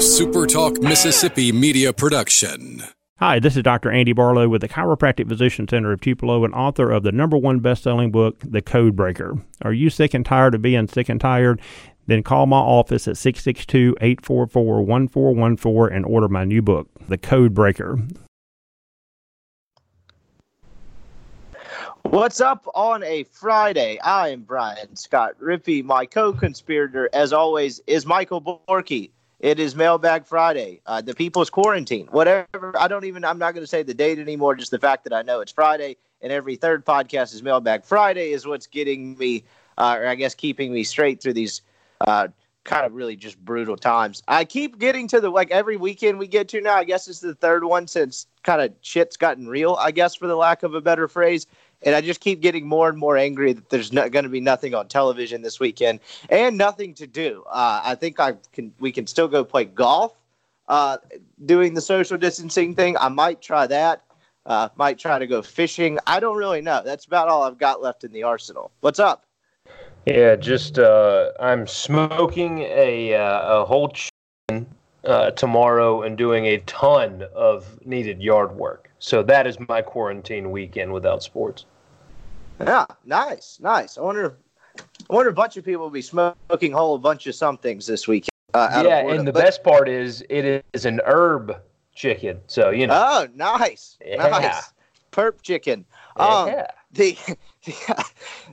SuperTalk Mississippi media production. Hi, this is Dr. Andy Barlow with the Chiropractic Physician Center of Tupelo and author of the number one best-selling book, The Code Breaker. Are you sick and tired of being sick and tired? Then call my office at 662-844-1414 and order my new book, The Code Breaker. What's up on a Friday? I am Brian Scott Rippy. My co-conspirator, as always, is Michael Borky. It is Mailbag Friday. Uh, the people's quarantine. Whatever. I don't even. I'm not going to say the date anymore. Just the fact that I know it's Friday, and every third podcast is Mailbag Friday is what's getting me, uh, or I guess keeping me straight through these uh, kind of really just brutal times. I keep getting to the like every weekend we get to now. I guess it's the third one since kind of shit's gotten real. I guess for the lack of a better phrase and I just keep getting more and more angry that there's not going to be nothing on television this weekend and nothing to do. Uh, I think I can we can still go play golf, uh, doing the social distancing thing. I might try that. Uh, might try to go fishing. I don't really know. That's about all I've got left in the arsenal. What's up? Yeah, just uh, I'm smoking a uh, a whole chicken uh, tomorrow and doing a ton of needed yard work. So that is my quarantine weekend without sports. Yeah, nice, nice. I wonder, if, I wonder a bunch of people will be smoking a whole bunch of somethings this weekend. Uh, yeah, and the but, best part is it is an herb chicken. So you know. Oh, nice, yeah. nice, perp chicken. Um, yeah. The,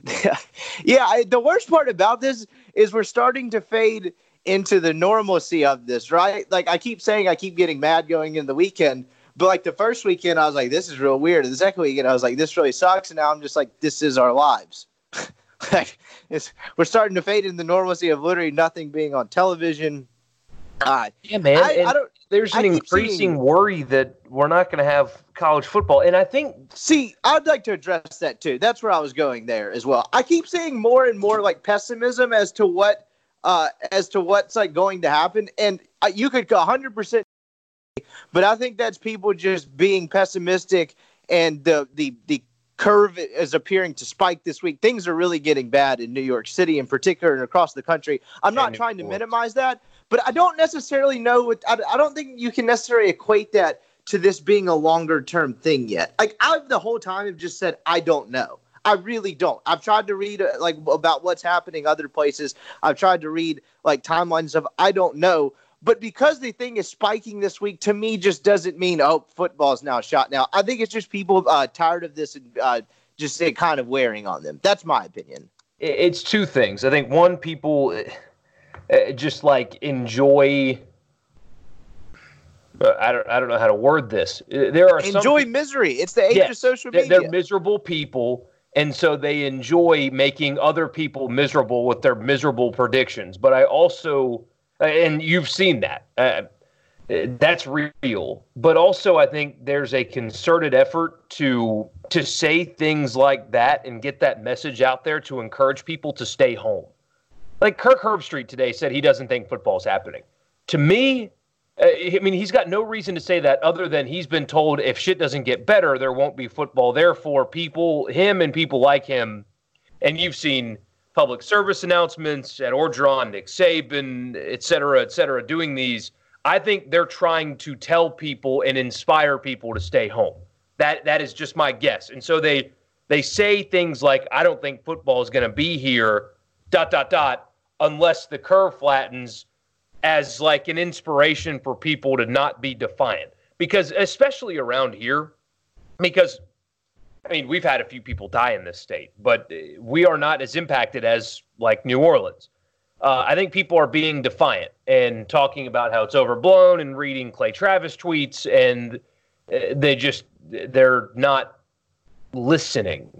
the, yeah, I, the worst part about this is we're starting to fade into the normalcy of this, right? Like I keep saying, I keep getting mad going in the weekend but like the first weekend, I was like, this is real weird. And the second weekend, I was like, this really sucks. And now I'm just like, this is our lives. like we're starting to fade in the normalcy of literally nothing being on television. Uh, yeah, man. I, I don't. There's an increasing seeing, worry that we're not going to have college football, and I think. See, I'd like to address that too. That's where I was going there as well. I keep seeing more and more like pessimism as to what, uh, as to what's like going to happen, and uh, you could 100 percent but I think that's people just being pessimistic and the the the curve is appearing to spike this week. Things are really getting bad in New York City in particular and across the country. I'm not trying to minimize that, but I don't necessarily know what I, I don't think you can necessarily equate that to this being a longer term thing yet. Like I've the whole time have just said I don't know. I really don't. I've tried to read uh, like about what's happening other places. I've tried to read like timelines of I don't know, but because the thing is spiking this week, to me, just doesn't mean oh, football's now shot. Now, I think it's just people uh, tired of this and uh, just it kind of wearing on them. That's my opinion. It's two things. I think one, people uh, just like enjoy. Uh, I don't. I don't know how to word this. Uh, there are enjoy some, misery. It's the age of social media. They're miserable people, and so they enjoy making other people miserable with their miserable predictions. But I also and you've seen that. Uh, that's real. But also, I think there's a concerted effort to to say things like that and get that message out there to encourage people to stay home. Like Kirk Herbstreit today said, he doesn't think football's happening. To me, uh, I mean, he's got no reason to say that other than he's been told if shit doesn't get better, there won't be football. Therefore, people, him and people like him, and you've seen public service announcements Ed Orgeron, Nick Saban, et cetera, et cetera, doing these. I think they're trying to tell people and inspire people to stay home. That that is just my guess. And so they they say things like, "I don't think football is going to be here," dot dot dot, unless the curve flattens, as like an inspiration for people to not be defiant. Because especially around here, because I mean, we've had a few people die in this state, but we are not as impacted as like New Orleans. Uh, I think people are being defiant and talking about how it's overblown and reading Clay Travis tweets, and uh, they just they're not listening.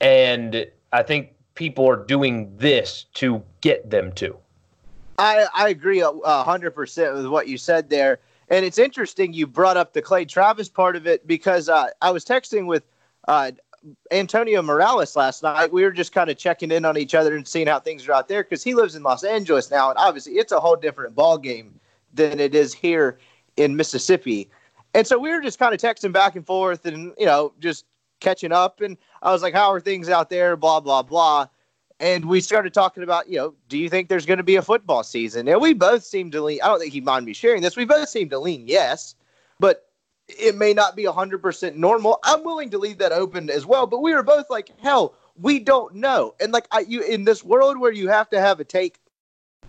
And I think people are doing this to get them to. I, I agree hundred percent with what you said there. And it's interesting you brought up the Clay Travis part of it because uh, I was texting with uh, Antonio Morales last night. We were just kind of checking in on each other and seeing how things are out there because he lives in Los Angeles now, and obviously it's a whole different ball game than it is here in Mississippi. And so we were just kind of texting back and forth, and you know, just catching up. And I was like, "How are things out there?" Blah blah blah. And we started talking about, you know, do you think there's going to be a football season? And we both seem to lean. I don't think he'd mind me sharing this. We both seem to lean yes, but it may not be 100% normal. I'm willing to leave that open as well. But we were both like, hell, we don't know. And like, I, you in this world where you have to have a take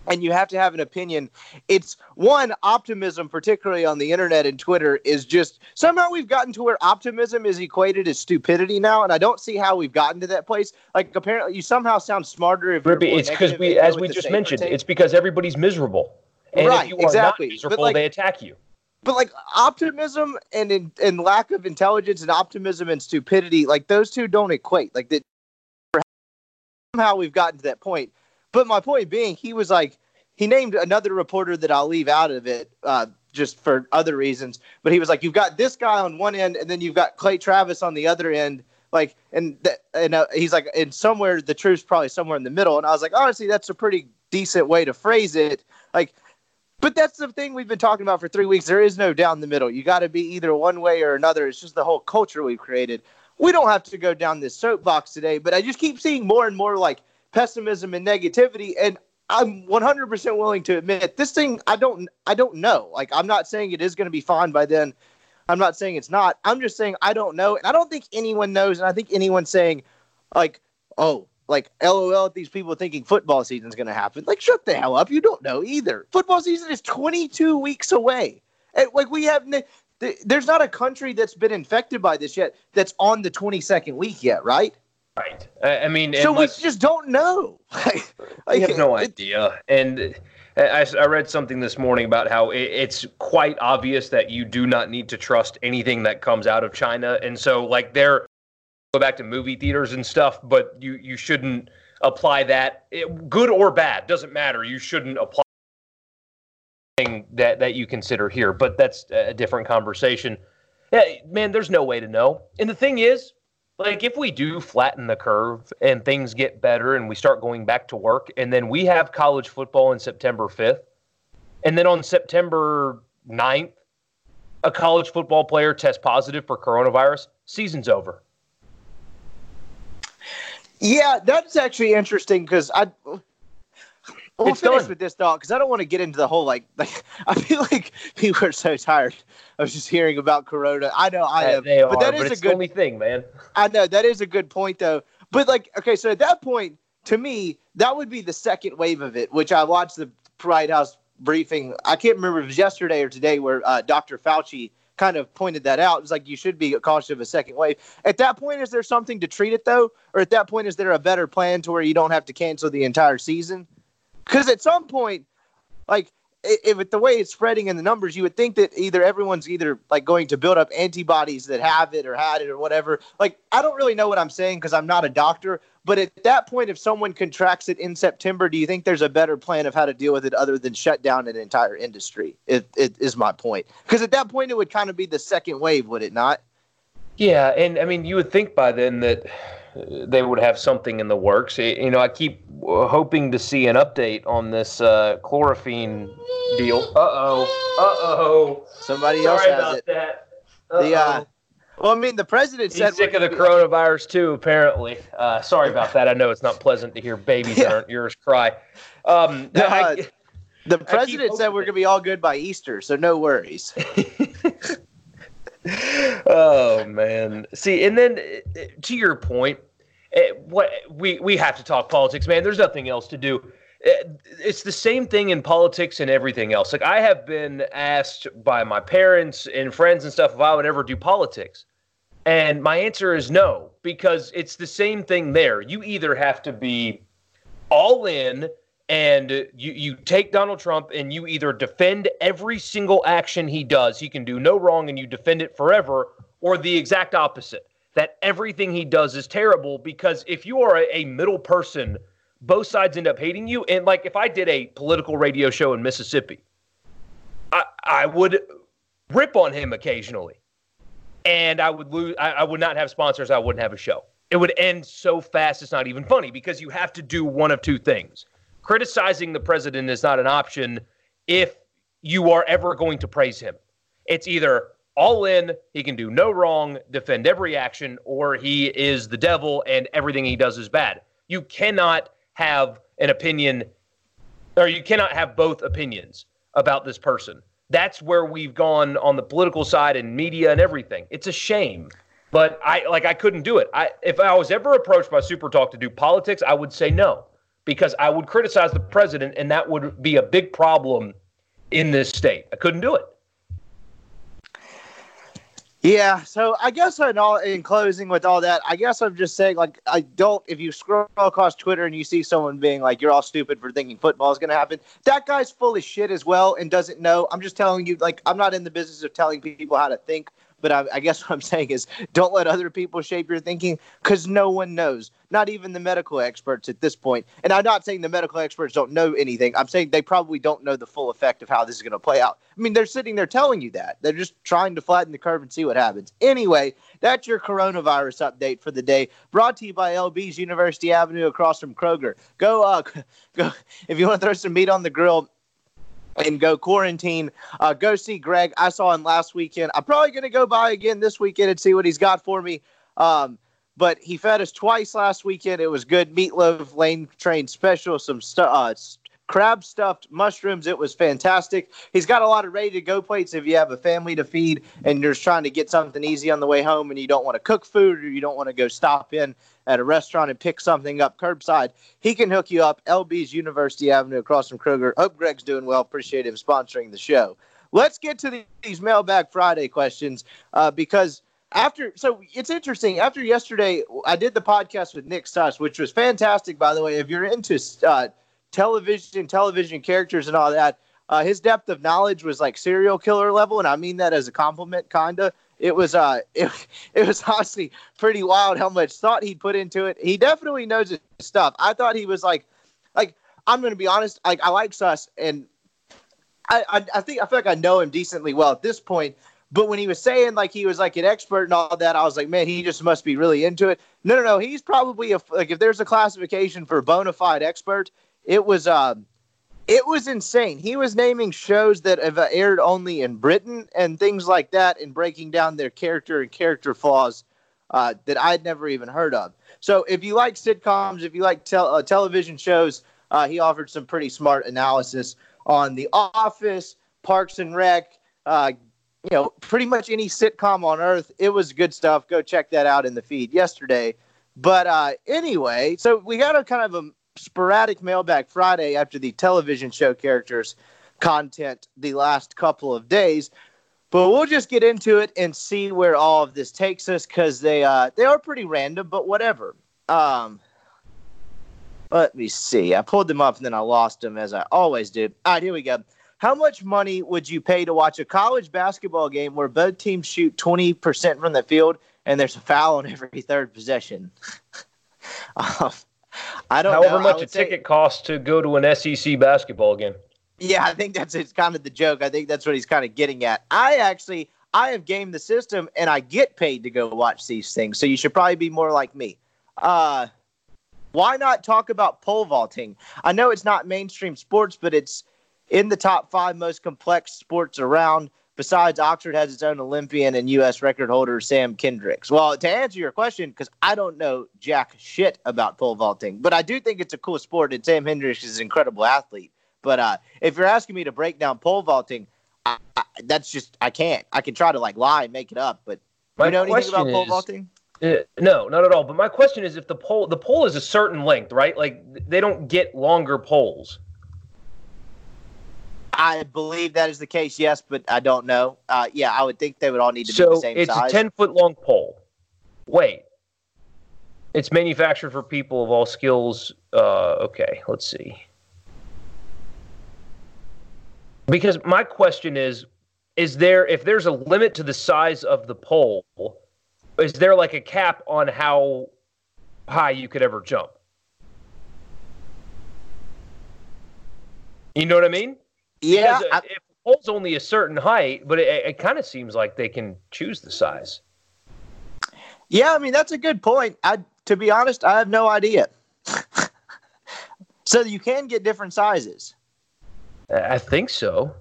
and you have to have an opinion. It's one optimism, particularly on the internet and Twitter, is just somehow we've gotten to where optimism is equated as stupidity now, and I don't see how we've gotten to that place. Like apparently, you somehow sound smarter if Rippy, it's because we, as we just mentioned, it's because everybody's miserable, and right, if you exactly. are not miserable, like, they attack you. But like optimism and in, and lack of intelligence and optimism and stupidity, like those two don't equate. Like that somehow we've gotten to that point. But my point being, he was like, he named another reporter that I'll leave out of it uh, just for other reasons. But he was like, you've got this guy on one end, and then you've got Clay Travis on the other end. Like, and that, and uh, he's like, and somewhere the truth's probably somewhere in the middle. And I was like, honestly, that's a pretty decent way to phrase it. Like, but that's the thing we've been talking about for three weeks. There is no down the middle. You got to be either one way or another. It's just the whole culture we've created. We don't have to go down this soapbox today, but I just keep seeing more and more like pessimism and negativity and I'm 100% willing to admit this thing I don't I don't know. Like I'm not saying it is going to be fine by then. I'm not saying it's not. I'm just saying I don't know and I don't think anyone knows and I think anyone saying like oh like lol at these people thinking football season's going to happen. Like shut the hell up. You don't know either. Football season is 22 weeks away. And, like we have there's not a country that's been infected by this yet that's on the 22nd week yet, right? Right. Uh, I, mean, so we just don't know. I have no idea. And uh, I, I, read something this morning about how it, it's quite obvious that you do not need to trust anything that comes out of China. And so, like, they're go back to movie theaters and stuff, but you you shouldn't apply that, it, good or bad, doesn't matter. You shouldn't apply that that you consider here. But that's a different conversation. Yeah, man, there's no way to know. And the thing is, like if we do flatten the curve and things get better and we start going back to work and then we have college football on September 5th and then on September 9th a college football player tests positive for coronavirus season's over. Yeah that's actually interesting because i We'll it's finish done. with this dog because I don't want to get into the whole like like I feel like people are so tired of just hearing about Corona. I know I am, they but are, that but a good only thing, man. I know that is a good point though. But like, okay, so at that point, to me, that would be the second wave of it, which I watched the White House briefing. I can't remember if it was yesterday or today where uh, Dr. Fauci kind of pointed that out. It's like you should be cautious of a second wave. At that point, is there something to treat it though, or at that point, is there a better plan to where you don't have to cancel the entire season? Because at some point, like if it, the way it's spreading in the numbers, you would think that either everyone's either like going to build up antibodies that have it or had it or whatever. Like I don't really know what I'm saying because I'm not a doctor. But at that point, if someone contracts it in September, do you think there's a better plan of how to deal with it other than shut down an entire industry? It, it is my point. Because at that point, it would kind of be the second wave, would it not? Yeah, and I mean, you would think by then that they would have something in the works. You know, I keep hoping to see an update on this uh, chloroquine deal. Uh oh. Uh oh. Somebody Sorry else has about it. that. The uh, well, I mean, the president He's said sick of the coronavirus too. Apparently, uh, sorry about that. I know it's not pleasant to hear babies Yeah. aren't yours cry. Um, Uh, I- The president said we're gonna be all good by Easter, so no worries. oh man. See, and then uh, to your point, uh, what we we have to talk politics, man. There's nothing else to do. Uh, It's the same thing in politics and everything else. Like I have been asked by my parents and friends and stuff if I would ever do politics. And my answer is no, because it's the same thing there. You either have to be all in and you, you take Donald Trump and you either defend every single action he does, he can do no wrong, and you defend it forever, or the exact opposite, that everything he does is terrible. Because if you are a, middle person, both sides end up hating you. And like if I did a political radio show in Mississippi, I, I would rip on him occasionally. And I would lose I, I would not have sponsors, I wouldn't have a show. It would end so fast it's not even funny because you have to do one of two things criticizing the president is not an option if you are ever going to praise him. It's either all in, he can do no wrong, defend every action, or he is the devil and everything he does is bad. You cannot have an opinion or you cannot have both opinions about this person. That's where we've gone on the political side and media and everything. It's a shame. But I like I couldn't do it. I if I was ever approached by Super Talk to do politics, I would say no because I would criticize the president and that would be a big problem in this state. I couldn't do it. Yeah, so I guess in all in closing with all that, I guess I'm just saying like I don't if you scroll across Twitter and you see someone being like you're all stupid for thinking football is going to happen, that guy's full of shit as well and doesn't know. I'm just telling you like I'm not in the business of telling people how to think. But I, I, guess what I'm saying is don't let other people shape your thinking because no one knows, not even the medical experts at this point. And I'm not saying the medical experts don't know anything. I'm saying they probably don't know the full effect of how this is going to play out. I mean, they're sitting there telling you that. They're just trying to flatten the curve and see what happens. Anyway, that's your coronavirus update for the day. Brought to you by LB's University Avenue across from Kroger. Go, uh, go if you want to throw some meat on the grill and go quarantine. Uh, go see Greg. I saw him last weekend. I'm probably going to go by again this weekend and see what he's got for me. Um, but he fed us twice last weekend. It was good meatloaf, lane train special, some stuff. Uh, crab stuffed mushrooms. It was fantastic. He's got a lot of ready to go plates if you have a family to feed and you're trying to get something easy on the way home and you don't want to cook food or you don't want to go stop in at a restaurant and pick something up curbside. He can hook you up. LB's University Avenue across from Kroger. Hope Greg's doing well. Appreciate him sponsoring the show. Let's get to these Mailbag Friday questions uh, because after so it's interesting after yesterday i did the podcast with nick suss which was fantastic by the way if you're into uh, television, television characters, and all that. Uh, his depth of knowledge was like serial killer level, and I mean that as a compliment, kinda. It was uh, it, it was honestly pretty wild how much thought he put into it. He definitely knows his stuff. I thought he was like, like I'm gonna be honest, like I like Suss, and I, I, I think I feel like I know him decently well at this point. But when he was saying like he was like an expert and all that, I was like, man, he just must be really into it. No, no, no. He's probably a like if there's a classification for bona fide expert, it was uh, it was insane. He was naming shows that have aired only in Britain and things like that, and breaking down their character and character flaws uh, that I'd never even heard of. So if you like sitcoms, if you like tel- uh, television shows, uh, he offered some pretty smart analysis on The Office, Parks and Rec. Uh, you know, pretty much any sitcom on earth. It was good stuff. Go check that out in the feed yesterday. But uh, anyway, so we got a kind of a sporadic mailbag Friday after the television show characters content the last couple of days. But we'll just get into it and see where all of this takes us because they uh, they are pretty random, but whatever. Um, let me see. I pulled them up and then I lost them as I always do. All right, here we go. How much money would you pay to watch a college basketball game where both teams shoot 20% from the field and there's a foul on every third possession? um, I don't However know. much a say, ticket costs to go to an SEC basketball game. Yeah, I think that's it's kind of the joke. I think that's what he's kind of getting at. I actually I have gamed the system and I get paid to go watch these things. So you should probably be more like me. Uh why not talk about pole vaulting? I know it's not mainstream sports, but it's in the top 5 most complex sports around. Besides, Oxford has its own Olympian and U.S. record holder, Sam Kendricks. Well, to answer your question, because I don't know jack shit about pole vaulting, but I do think it's a cool sport, and Sam Kendricks is an incredible athlete. But uh, if you're asking me to break down pole vaulting, I, I, that's just I can't. I can try to like lie and make it up, but my you know anything about pole vaulting? Uh, no, not at all. But my question is, if the pole the pole is a certain length, right? Like they don't get longer poles. I believe that is the case, yes, but I don't know. Uh, yeah, I would think they would all need to so be the same it's size. it's a 10 foot long pole. Wait. It's manufactured for people of all skills. Uh, okay, let's see. Because my question is is there if there's a limit to the size of the pole, is there like a cap on how high you could ever jump? You know what I mean? Yeah, because, if the pole's only a certain height, but it, it kind of seems like they can choose the size. Yeah, I mean that's a good point. I, to be honest, I have no idea. so you can get different sizes. I think so.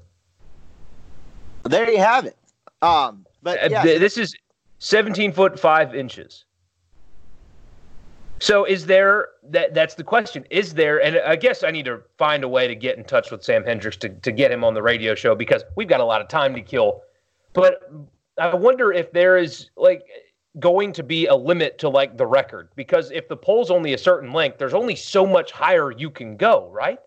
There you have it. Um, but uh, yeah. this is 17 foot 5 inches. So is there that that's the question. Is there and I guess I need to find a way to get in touch with Sam Hendricks to, to get him on the radio show because we've got a lot of time to kill. But I wonder if there is like going to be a limit to like the record because if the pole's only a certain length, there's only so much higher you can go, right?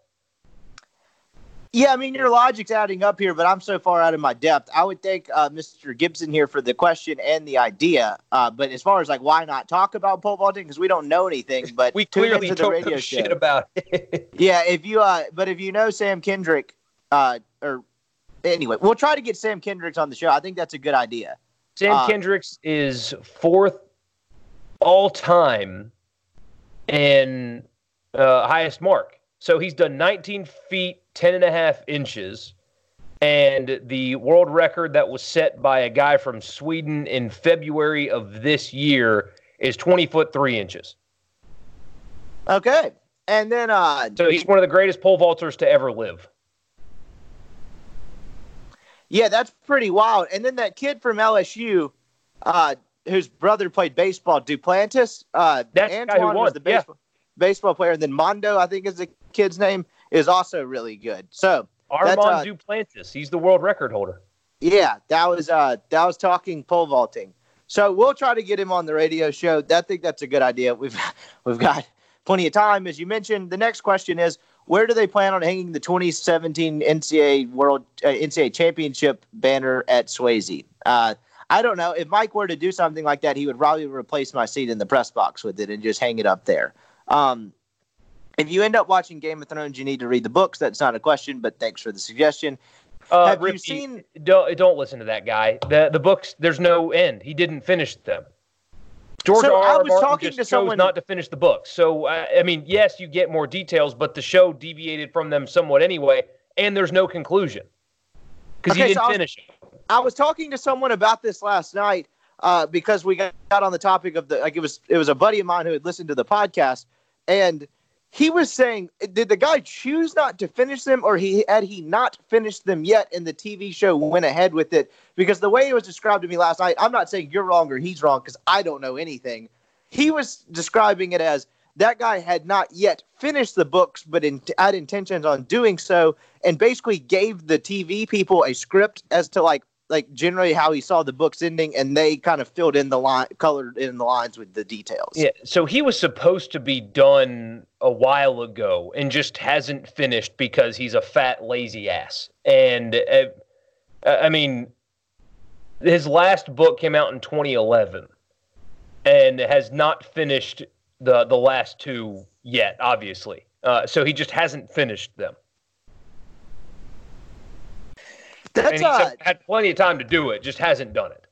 Yeah, I mean your logic's adding up here, but I'm so far out of my depth. I would thank uh, Mr. Gibson here for the question and the idea. Uh, but as far as like why not talk about pole vaulting because we don't know anything, but we clearly don't know shit about it. yeah, if you uh, but if you know Sam Kendrick, uh, or anyway, we'll try to get Sam Kendricks on the show. I think that's a good idea. Sam uh, Kendricks is fourth all time in uh, highest mark. So he's done 19 feet 10 and a half inches. And the world record that was set by a guy from Sweden in February of this year is 20 foot 3 inches. Okay. And then. Uh, so he's one of the greatest pole vaulters to ever live. Yeah, that's pretty wild. And then that kid from LSU, uh, whose brother played baseball, Duplantis. Uh, that's Antoine was the baseball, yeah. baseball player. And then Mondo, I think is the kid's name is also really good. So Armand uh, Duplantis, he's the world record holder. Yeah, that was uh that was talking pole vaulting. So we'll try to get him on the radio show. I think that's a good idea. We've we've got plenty of time, as you mentioned. The next question is where do they plan on hanging the 2017 NCAA World uh, NCAA Championship banner at Swayze? Uh, I don't know. If Mike were to do something like that, he would probably replace my seat in the press box with it and just hang it up there. Um, if you end up watching Game of Thrones, you need to read the books. That's not a question, but thanks for the suggestion. Uh, Have Ricky, you seen? Don't don't listen to that guy. The the books. There's no end. He didn't finish them. George so R. R. Martin just chose someone... not to finish the books. So uh, I mean, yes, you get more details, but the show deviated from them somewhat anyway, and there's no conclusion because okay, he didn't so finish it. I was talking to someone about this last night uh, because we got on the topic of the like it was it was a buddy of mine who had listened to the podcast and he was saying, did the guy choose not to finish them, or he had he not finished them yet, and the TV show went ahead with it? Because the way it was described to me last night, I'm not saying you're wrong or he's wrong because I don't know anything. He was describing it as that guy had not yet finished the books, but in, had intentions on doing so, and basically gave the TV people a script as to like like generally how he saw the books ending and they kind of filled in the line colored in the lines with the details. Yeah so he was supposed to be done a while ago and just hasn't finished because he's a fat lazy ass. And uh, i mean his last book came out in 2011 and has not finished the the last two yet obviously. Uh, so he just hasn't finished them That's he's had plenty of time to do it, just hasn't done it.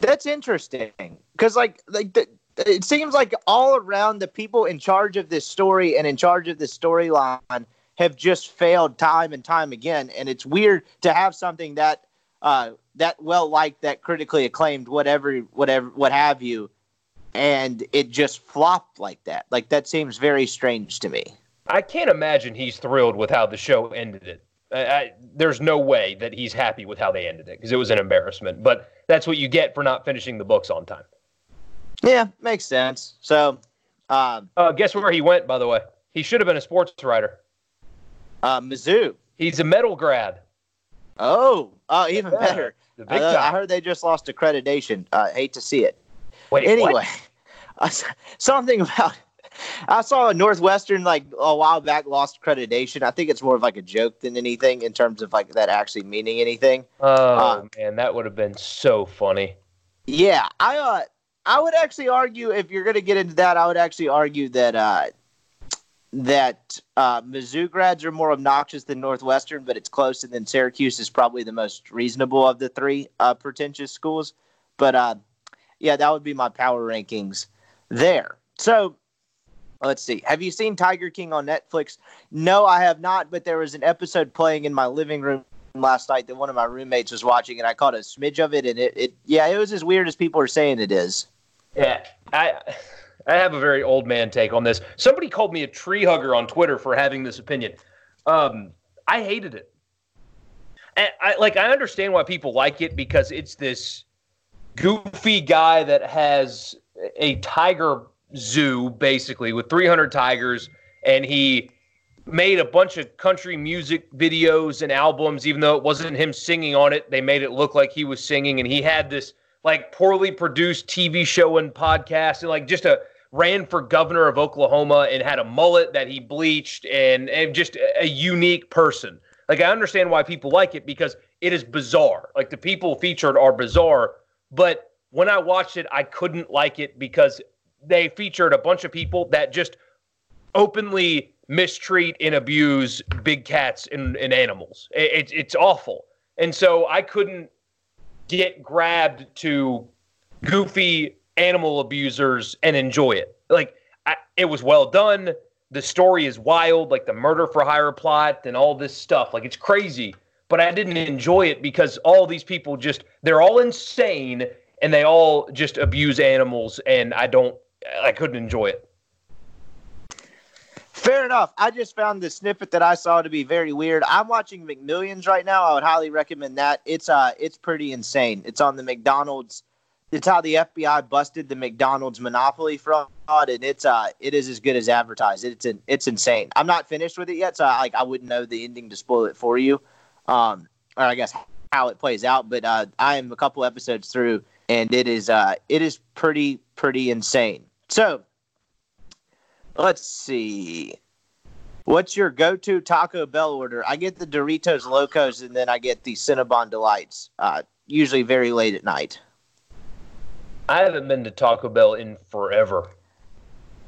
That's interesting because, like, like the, it seems like all around the people in charge of this story and in charge of this storyline have just failed time and time again, and it's weird to have something that uh, that well liked, that critically acclaimed, whatever, whatever, what have you, and it just flopped like that. Like that seems very strange to me. I can't imagine he's thrilled with how the show ended it. I, there's no way that he's happy with how they ended it because it was an embarrassment. But that's what you get for not finishing the books on time. Yeah, makes sense. So, um, uh, guess where he went? By the way, he should have been a sports writer. Uh, Mizzou. He's a Medill grad. Oh, uh, even yeah, better. I, I, heard they just lost accreditation. Uh, hate to see it. Wait, anyway, something about I saw a Northwestern like a while back lost accreditation. I think it's more of like a joke than anything in terms of like that actually meaning anything. Oh um, man, that would have been so funny. Yeah, I uh, I would actually argue if you're going to get into that, I would actually argue that uh, that uh, Mizzou grads are more obnoxious than Northwestern, but it's close, and then Syracuse is probably the most reasonable of the three uh, pretentious schools. But uh, yeah, that would be my power rankings there. So Let's see. Have you seen Tiger King on Netflix? No, I have not, but there was an episode playing in my living room last night that one of my roommates was watching and I caught a smidge of it and it, it yeah, it was as weird as people are saying it is. Yeah. I I have a very old man take on this. Somebody called me a tree hugger on Twitter for having this opinion. Um, I hated it. I like I understand why people like it because it's this goofy guy that has a tiger zoo basically with 300 tigers, and he made a bunch of country music videos and albums. Even though it wasn't him singing on it, they made it look like he was singing, and he had this like poorly produced TV show and podcast, and like just a ran for governor of Oklahoma and had a mullet that he bleached and, and just a, a unique person. Like I understand why people like it because it is bizarre. Like the people featured are bizarre, but when I watched it, I couldn't like it because they featured a bunch of people that just openly mistreat and abuse big cats and, and animals. It, it's it's awful, and so I couldn't get grabbed to goofy animal abusers and enjoy it. Like I, it was well done. The story is wild, like the murder for hire plot and all this stuff. Like it's crazy, but I didn't enjoy it because all these people just they're all insane and they all just abuse animals and I don't I couldn't enjoy it. Fair enough. I just found the snippet that I saw to be very weird. I'm watching McMillions right now. I would highly recommend that. It's uh it's pretty insane. It's on the McDonald's it's how the FBI busted the McDonald's monopoly fraud, and it's uh it is as good as advertised. It's an, it's insane. I'm not finished with it yet, so I, like I wouldn't know the ending to spoil it for you, um, or I guess how it plays out. But uh, I am a couple episodes through, and it is uh it is pretty pretty insane. So let's see. What's your go-to Taco Bell order? I get the Doritos Locos, and then I get the Cinnabon Delights. Uh, usually very late at night. I haven't been to Taco Bell in forever.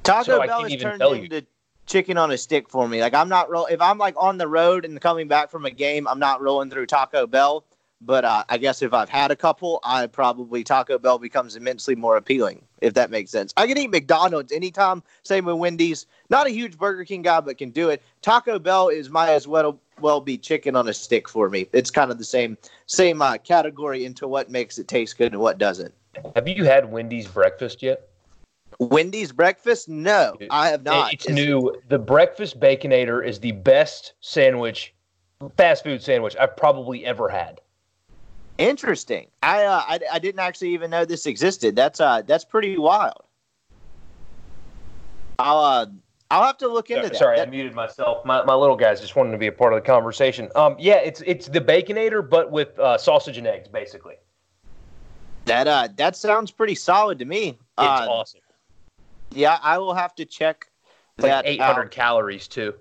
Taco so Bell has turned into you. chicken on a stick for me. Like I'm not roll if I'm like on the road and coming back from a game, I'm not rolling through Taco Bell. But uh, I guess if I've had a couple, I probably Taco Bell becomes immensely more appealing. If that makes sense, I can eat McDonald's anytime. Same with Wendy's. Not a huge Burger King guy, but can do it. Taco Bell is might as well well be chicken on a stick for me. It's kind of the same same uh, category into what makes it taste good and what doesn't. Have you had Wendy's breakfast yet? Wendy's breakfast? No, I have not. It's, new. The breakfast baconator is the best sandwich, fast food sandwich I've probably ever had. Interesting. I, uh, I I didn't actually even know this existed. That's uh that's pretty wild. I'll uh I'll have to look into sorry, that. Sorry, that, I muted myself. My, my little guys just wanted to be a part of the conversation. Um, yeah, it's it's the baconator, but with uh, sausage and eggs, basically. That uh, that sounds pretty solid to me. It's uh, awesome. Yeah, I will have to check. It's that like 800 out. calories too.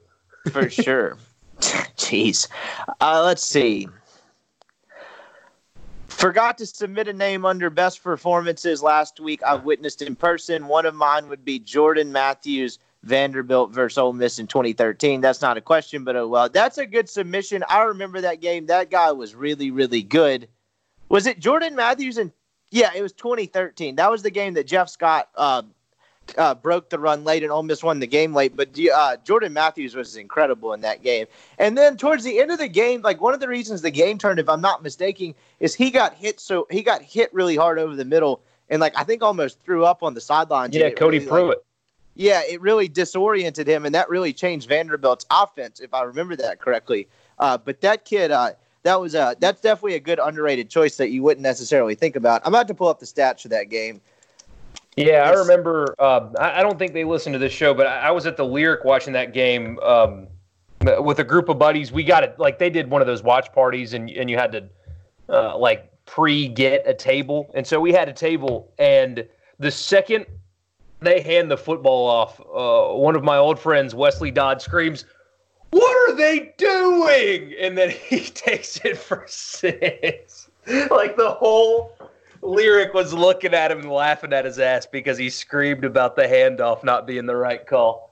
For sure. Jeez. Uh, let's see. Forgot to submit a name under best performances last week. I've witnessed in person. One of mine would be Jordan Matthews, Vanderbilt versus Ole Miss in 2013. That's not a question, but oh well. That's a good submission. I remember that game. That guy was really, really good. Was it Jordan Matthews and yeah, it was 2013. That was the game that Jeff Scott uh, uh, broke the run late and Ole Miss won the game late. But uh, Jordan Matthews was incredible in that game. And then towards the end of the game, like one of the reasons the game turned, if I'm not mistaken, is he got hit. So he got hit really hard over the middle, and like I think almost threw up on the sidelines. Yeah, Cody really, Prewitt. Like, yeah, it really disoriented him, and that really changed Vanderbilt's offense, if I remember that correctly. Uh, but that kid, uh, that was a that's definitely a good underrated choice that you wouldn't necessarily think about. I'm about to pull up the stats for that game. Yeah, I remember. Uh, I, don't think they listened to this show, but I, I was at the Lyric watching that game um, with a group of buddies. We got it like they did one of those watch parties, and and you had to uh, like pre get a table, and so we had a table, and the second they hand the football off, uh, one of my old friends, Wesley Dodd, screams, what are they doing? And then he takes it for six. like the whole lyric was looking at him and laughing at his ass because he screamed about the handoff not being the right call.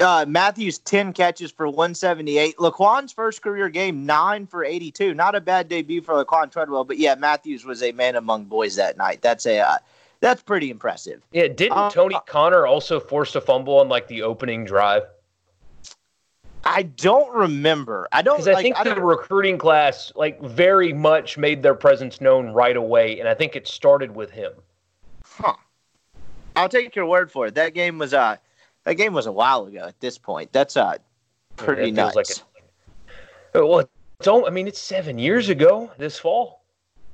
Uh, Matthews 10 catches for 178. Laquon's first career game, 9 for 82. Not a bad debut for Laquon Treadwell, but yeah, Matthews was a man among boys that night. That's a uh, that's pretty impressive. Yeah, didn't uh, Tony Conner also force a fumble on like the opening drive? I don't remember. I don't because I think I the recruiting class like very much made their presence known right away, and I think it started with him. Huh. I'll take your word for it. That game was uh that game was a while ago. At this point, that's uh pretty yeah, nuts. Like a, well, don't I mean it's seven years ago this fall.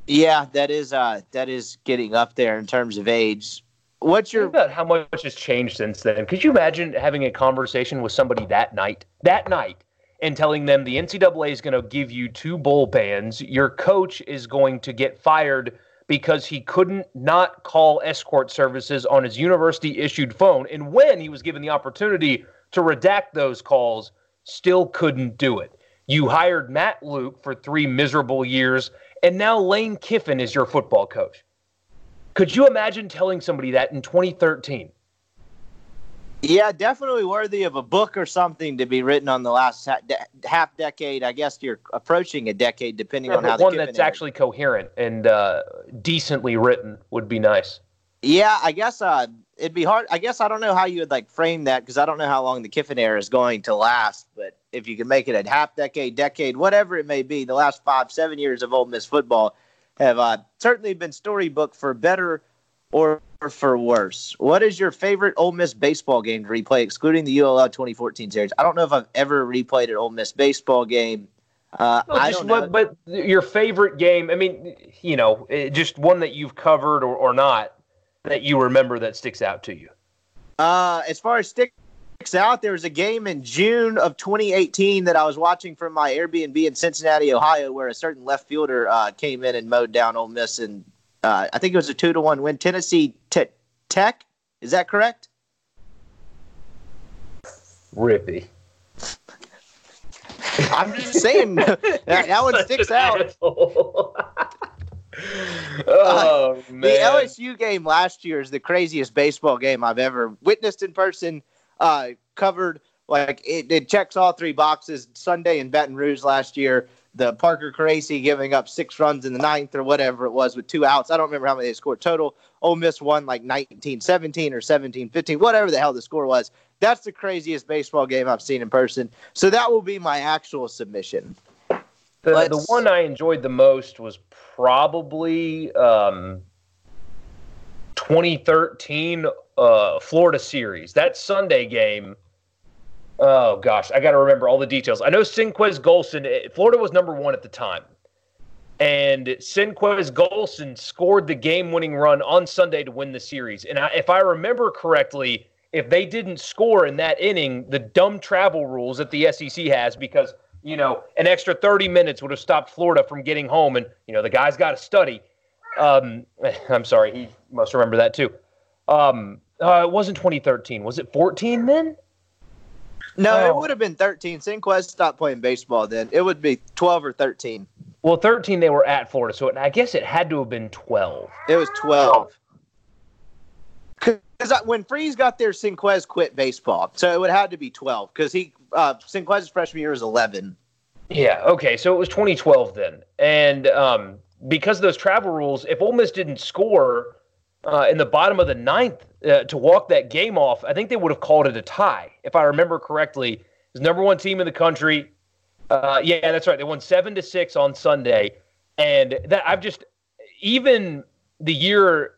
Yeah, that is uh that is getting up there in terms of age. What's your about how much has changed since then? Could you imagine having a conversation with somebody that night, that night, and telling them the NCAA is going to give you two bowl bans, your coach is going to get fired because he couldn't not call escort services on his university issued phone, and when he was given the opportunity to redact those calls, still couldn't do it. You hired Matt Luke for three miserable years, and now Lane Kiffin is your football coach. Could you imagine telling somebody that in 2013? Yeah, definitely worthy of a book or something to be written on the last ha- de- half decade. I guess you're approaching a decade, depending Yeah, on how the one that's actually coherent and uh, decently written would be nice. Yeah, I guess uh, it'd be hard. I guess I don't know how you would like frame that because I don't know how long the Kiffin era is going to last. But if you could make it a half decade, decade, whatever it may be, the last five, seven years of Ole Miss football have uh, certainly been storybook for better or for worse. What is your favorite Ole Miss baseball game to replay, excluding the ULL 2014 series? I don't know if I've ever replayed an Ole Miss baseball game. Uh, Well, I just don't know. what- but your favorite game, I mean, you know, eh, just one that you've covered or, or not that you remember that sticks out to you. Uh, as far as sticks out, there was a game in June of 2018 that I was watching from my Airbnb in Cincinnati, Ohio, where a certain left fielder uh, came in and mowed down Ole Miss, and uh, I think it was a two to one win. Tennessee Te- Tech, is that correct? Rippy. I'm just saying that, that one sticks out. oh The man! LSU game last year is the craziest baseball game I've ever witnessed in person. Uh, covered like it, it checks all three boxes. Sunday in Baton Rouge last year, the Parker Caracci giving up six runs in the ninth or whatever it was with two outs. I don't remember how many they scored total. Ole Miss won like 19-17 or 17-15, whatever the hell the score was. That's the craziest baseball game I've seen in person. So that will be my actual submission. The, the one I enjoyed the most was probably um, 2013 uh, Florida series. That Sunday game. Oh gosh, I got to remember all the details. I know Sinquez Golson. eh, Florida was number one at the time, and Sinquez Golson scored the game-winning run on Sunday to win the series. And I, if I remember correctly, if they didn't score in that inning, the dumb travel rules that the SEC has because you know an extra 30 minutes would have stopped Florida from getting home, and you know the guy's got to study. Um, I'm sorry, he must remember that too. Um, uh, it wasn't 2013. Was it 14 then? No, it Oh. would have been 13. Sinquez stopped playing baseball then. It would be 12 or 13. Well, 13 they were at Florida, so it, I guess it had to have been 12. It was 12. Because when Freeze got there, Sinquez quit baseball. So it would have to be 12 because he, uh, Sinquez's freshman year was 11. Yeah. Okay. So it was 2012 then, and um, because of those travel rules, if Ole Miss didn't score uh, in the bottom of the ninth uh, to walk that game off, I think they would have called it a tie, if I remember correctly. Was number one team in the country. Uh, yeah, that's right. They won seven to six on Sunday, and that I've just even the year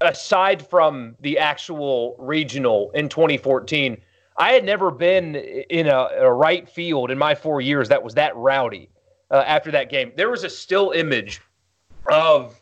aside from the actual regional in 2014. I had never been in a, a right field in my four years that was that rowdy uh, after that game. There was a still image of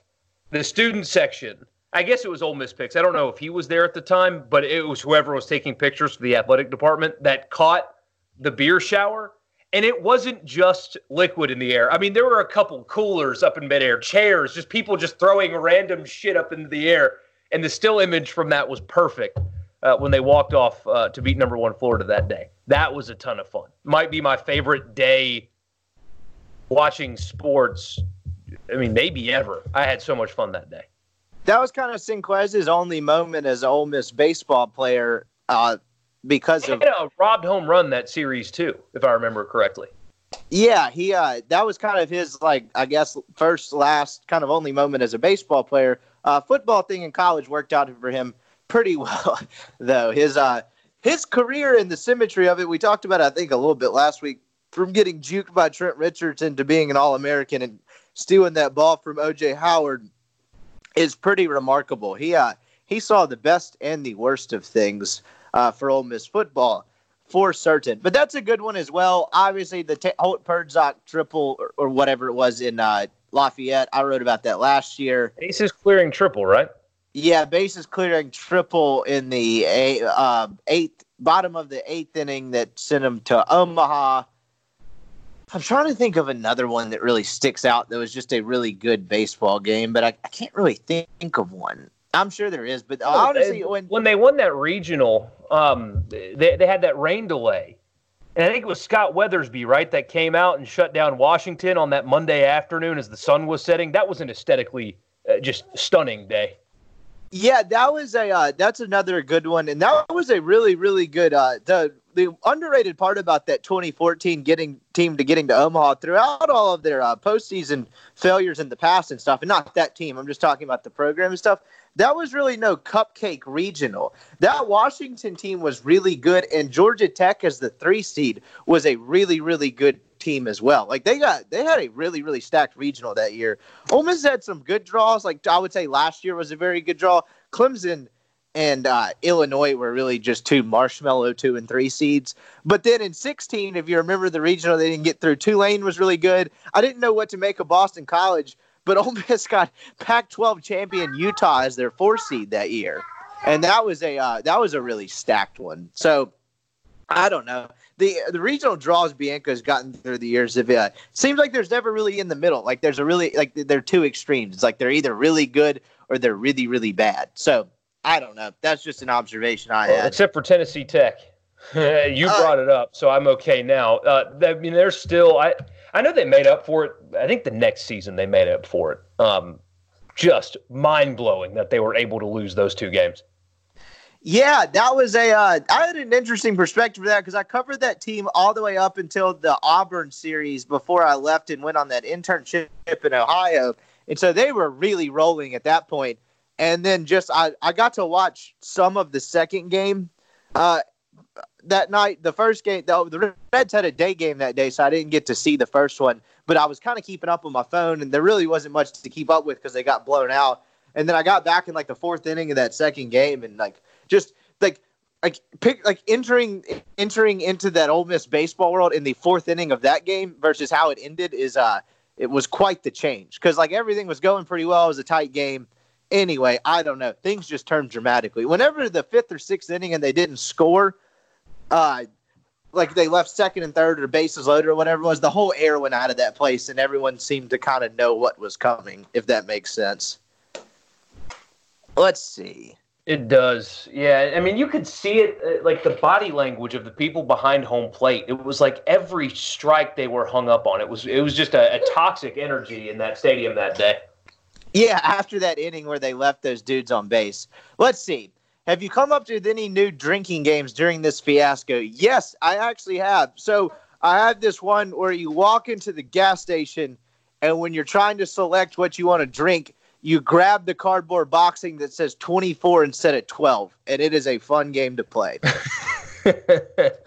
the student section. I guess it was Ole Miss Picks. I don't know if he was there at the time, but it was whoever was taking pictures for the athletic department that caught the beer shower. And it wasn't just liquid in the air. I mean, there were a couple coolers up in midair, chairs, just people just throwing random shit up into the air. And the still image from that was perfect uh, when they walked off uh, to beat number one Florida that day. That was a ton of fun. Might be my favorite day watching sports. I mean, maybe ever. I had so much fun that day. That was kind of Sinquez's only moment as an Ole Miss baseball player uh, because of a robbed home run that series too, if I remember correctly. Yeah, he uh that was kind of his like I guess first last kind of only moment as a baseball player. Uh football thing in college worked out for him pretty well though. His uh his career and the symmetry of it we talked about I think a little bit last week from getting juked by Trent Richardson to being an all-American and stealing that ball from OJ Howard is pretty remarkable. He uh he saw the best and the worst of things uh for Ole Miss football for certain. But that's a good one as well. Obviously, the T- Holt Perdzock triple or, or whatever it was in uh, Lafayette. I wrote about that last year. Aces clearing triple, right? Yeah, bases clearing triple in the eight, uh, eighth bottom of the eighth inning that sent him to Omaha. I'm trying to think of another one that really sticks out that was just a really good baseball game, but I, I can't really think of one. I'm sure there is, but honestly, when when they won that regional, um, they they had that rain delay, and I think it was Scott Weathersby, right, that came out and shut down Washington on that Monday afternoon as the sun was setting. That was an aesthetically uh, just stunning day. Yeah, that was a uh, that's another good one, and that was a really really good. Uh, the the underrated part about that 2014 getting team to getting to Omaha throughout all of their uh, postseason failures in the past and stuff, and not that team. I'm just talking about the program and stuff. That was really no cupcake regional. That Washington team was really good, and Georgia Tech as the three seed was a really really good team as well. Like they got they had a really really stacked regional that year. Ole Miss had some good draws. Like I would say last year was a very good draw. Clemson and uh, Illinois were really just two marshmallow two and three seeds. But then in 16, if you remember the regional, they didn't get through. Tulane was really good. I didn't know what to make of Boston College, but Ole Miss got Pac-12 champion Utah as their four seed that year, and that was a uh, that was a really stacked one. So I don't know. The the regional draws Bianco's gotten through the years of uh, seems like there's never really in the middle. Like there's a really like they're two extremes. It's like they're either really good or they're really really bad. So I don't know. That's just an observation I well, had. Except for Tennessee Tech, you uh, brought it up, so I'm okay now. Uh, I mean, they're still. I I know they made up for it. I think the next season they made up for it. Um, just mind blowing that they were able to lose those two games. Yeah, that was a. Uh, I had an interesting perspective for that because I covered that team all the way up until the Auburn series before I left and went on that internship in Ohio, and so they were really rolling at that point. And then just I, I got to watch some of the second game uh, that night. The first game, the, the Reds had a day game that day, so I didn't get to see the first one. But I was kind of keeping up on my phone, and there really wasn't much to keep up with because they got blown out. And then I got back in like the fourth inning of that second game, and like just like like pick like entering entering into that Ole Miss baseball world in the fourth inning of that game versus how it ended is uh it was quite the change because like everything was going pretty well. It was a tight game. Anyway, I don't know. Things just turned dramatically. Whenever the fifth or sixth inning and they didn't score, uh, like they left second and third or bases loaded or whatever it was, the whole air went out of that place and everyone seemed to kind of know what was coming, if that makes sense. Let's see. It does. Yeah. I mean, you could see it uh, like the body language of the people behind home plate. It was like every strike they were hung up on. It was it was just a, a toxic energy in that stadium that day. Yeah, after that inning where they left those dudes on base. Let's see. Have you come up with any new drinking games during this fiasco? Yes, I actually have. So I have this one where you walk into the gas station and when you're trying to select what you want to drink, you grab the cardboard boxing that says 24 instead of 12 and it is a fun game to play but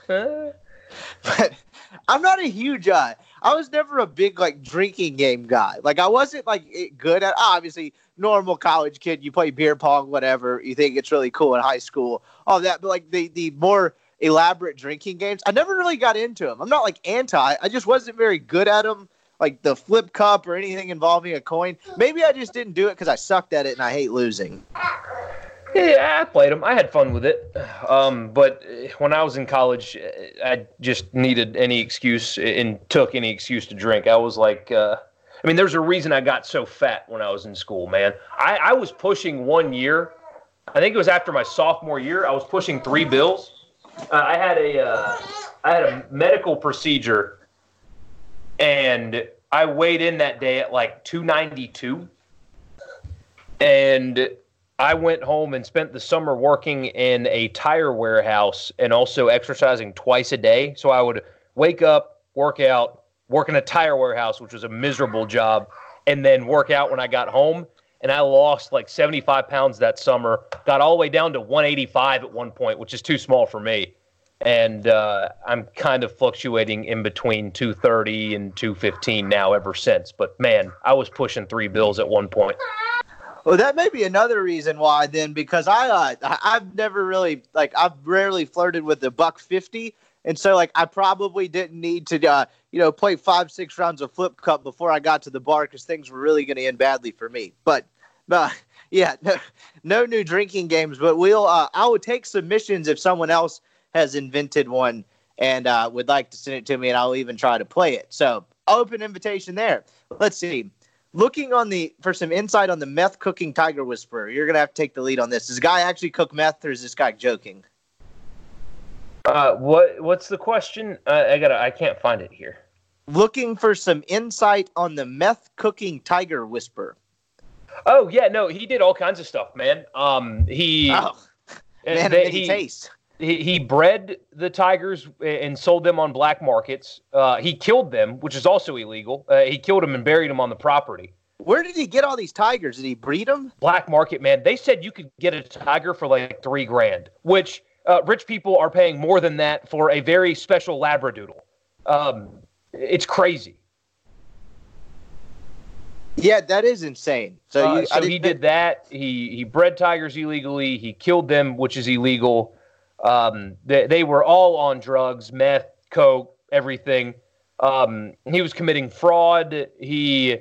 i'm not a huge uh, i was never a big like drinking game guy like i wasn't like good at obviously normal college kid you play beer pong whatever you think it's really cool in high school all that but like the the more elaborate drinking games i never really got into them i'm not like anti i just wasn't very good at them like the flip cup or anything involving a coin. Maybe I just didn't do it because I sucked at it and I hate losing. Yeah, I played them. I had fun with it. Um, but when I was in college, I just needed any excuse and took any excuse to drink. I was like, uh, I mean, there's a reason I got so fat when I was in school, man. I, I was pushing one year. I think it was after my sophomore year. I was pushing three bills. Uh, I had a, uh, I had a medical procedure and I weighed in that day at like 292. And I went home and spent the summer working in a tire warehouse and also exercising twice a day. So I would wake up, work out, work in a tire warehouse, which was a miserable job, and then work out when I got home. And I lost like 75 pounds that summer, got all the way down to 185 at one point, which is too small for me and uh, I'm kind of fluctuating in between 230 and 215 now ever since. But man, I was pushing three bills at one point. Well, that may be another reason why then, because I uh, I've never really like I've rarely flirted with the buck fifty, and so like I probably didn't need to uh, you know play five six rounds of flip cup before I got to the bar because things were really going to end badly for me. But but yeah, no, no new drinking games, but we'll. Uh, I will take submissions if someone else has invented one and uh, would like to send it to me, and I'll even try to play it. So open invitation there. Let's see. Looking on the for some insight on the meth cooking tiger whisperer, you're gonna have to take the lead on this. Does the guy actually cook meth, or is this guy joking? Uh, what what's the question? Uh, I gotta I can't find it here. Looking for some insight on the meth cooking tiger whisperer. Oh yeah, no, he did all kinds of stuff, man. Um, he Oh, man, they- he, taste. He he bred the tigers and sold them on black markets. Uh, he killed them, which is also illegal. Uh, he killed them and buried them on the property. Where did he get all these tigers? Did he breed them? Black market, man. They said you could get a tiger for like three grand, which uh, rich people are paying more than that for a very special labradoodle. Um, it's crazy. Yeah, that is insane. So, Uh, you, so he did that. He he bred tigers illegally. He killed them, which is illegal. Um, they, they were all on drugs, meth, coke, everything. Um, he was committing fraud. He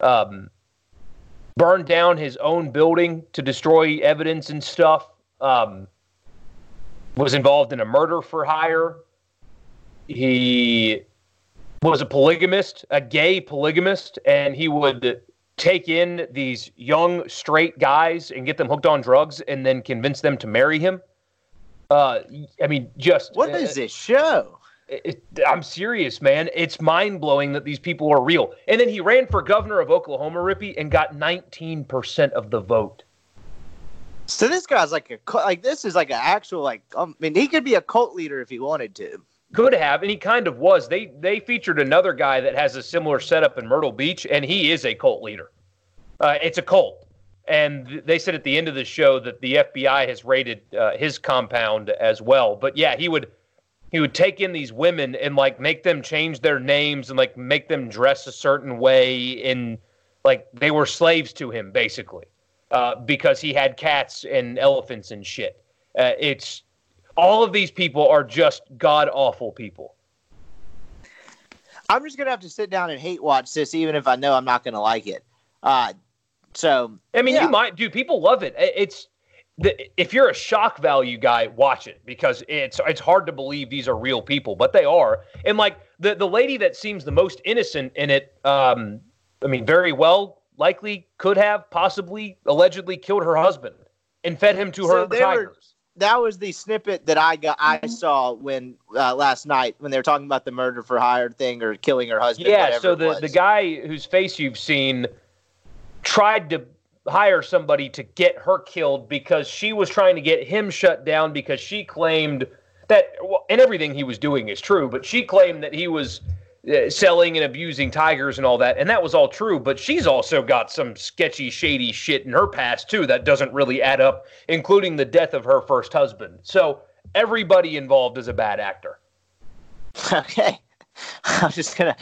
um, burned down his own building to destroy evidence and stuff. Um, was involved in a murder for hire. He was a polygamist, a gay polygamist, and he would take in these young straight guys and get them hooked on drugs and then convince them to marry him. Uh, I mean, just what What is this show? it, I'm serious, man. It's mind blowing that these people are real. And then he ran for governor of Oklahoma, Rippy, and got 19% of the vote. So this guy's like a cult- like this is like an actual like um, I mean he could be a cult leader if he wanted to. Could have, and he kind of was. They they featured another guy that has a similar setup in Myrtle Beach, and he is a cult leader. Uh, it's a cult, and they said at the end of the show that the FBI has raided uh, his compound as well. But yeah, he would he would take in these women and like make them change their names and like make them dress a certain way, and like they were slaves to him basically uh, because he had cats and elephants and shit. Uh, it's all of these people are just god awful people. I'm just gonna have to sit down and hate watch this, even if I know I'm not gonna like it. Uh, so I mean, Yeah. you might, dude. People love it. It's the, if you're a shock value guy, watch it because it's it's hard to believe these are real people, but they are. And like the the lady that seems the most innocent in it, um, I mean, very well likely could have possibly allegedly killed her husband and fed him to So her they were- tigers. that was the snippet that I got I saw when uh, last night when they were talking about the murder for hire thing or killing her husband. Yeah, so the, the guy whose face you've seen tried to hire somebody to get her killed because she was trying to get him shut down because she claimed that, well, and everything he was doing is true, but she claimed that he was uh, selling and abusing tigers and all that, and that was all true. But she's also got some sketchy, shady shit in her past too that doesn't really add up, including the death of her first husband. So everybody involved is a bad actor. Okay. I'm just gonna.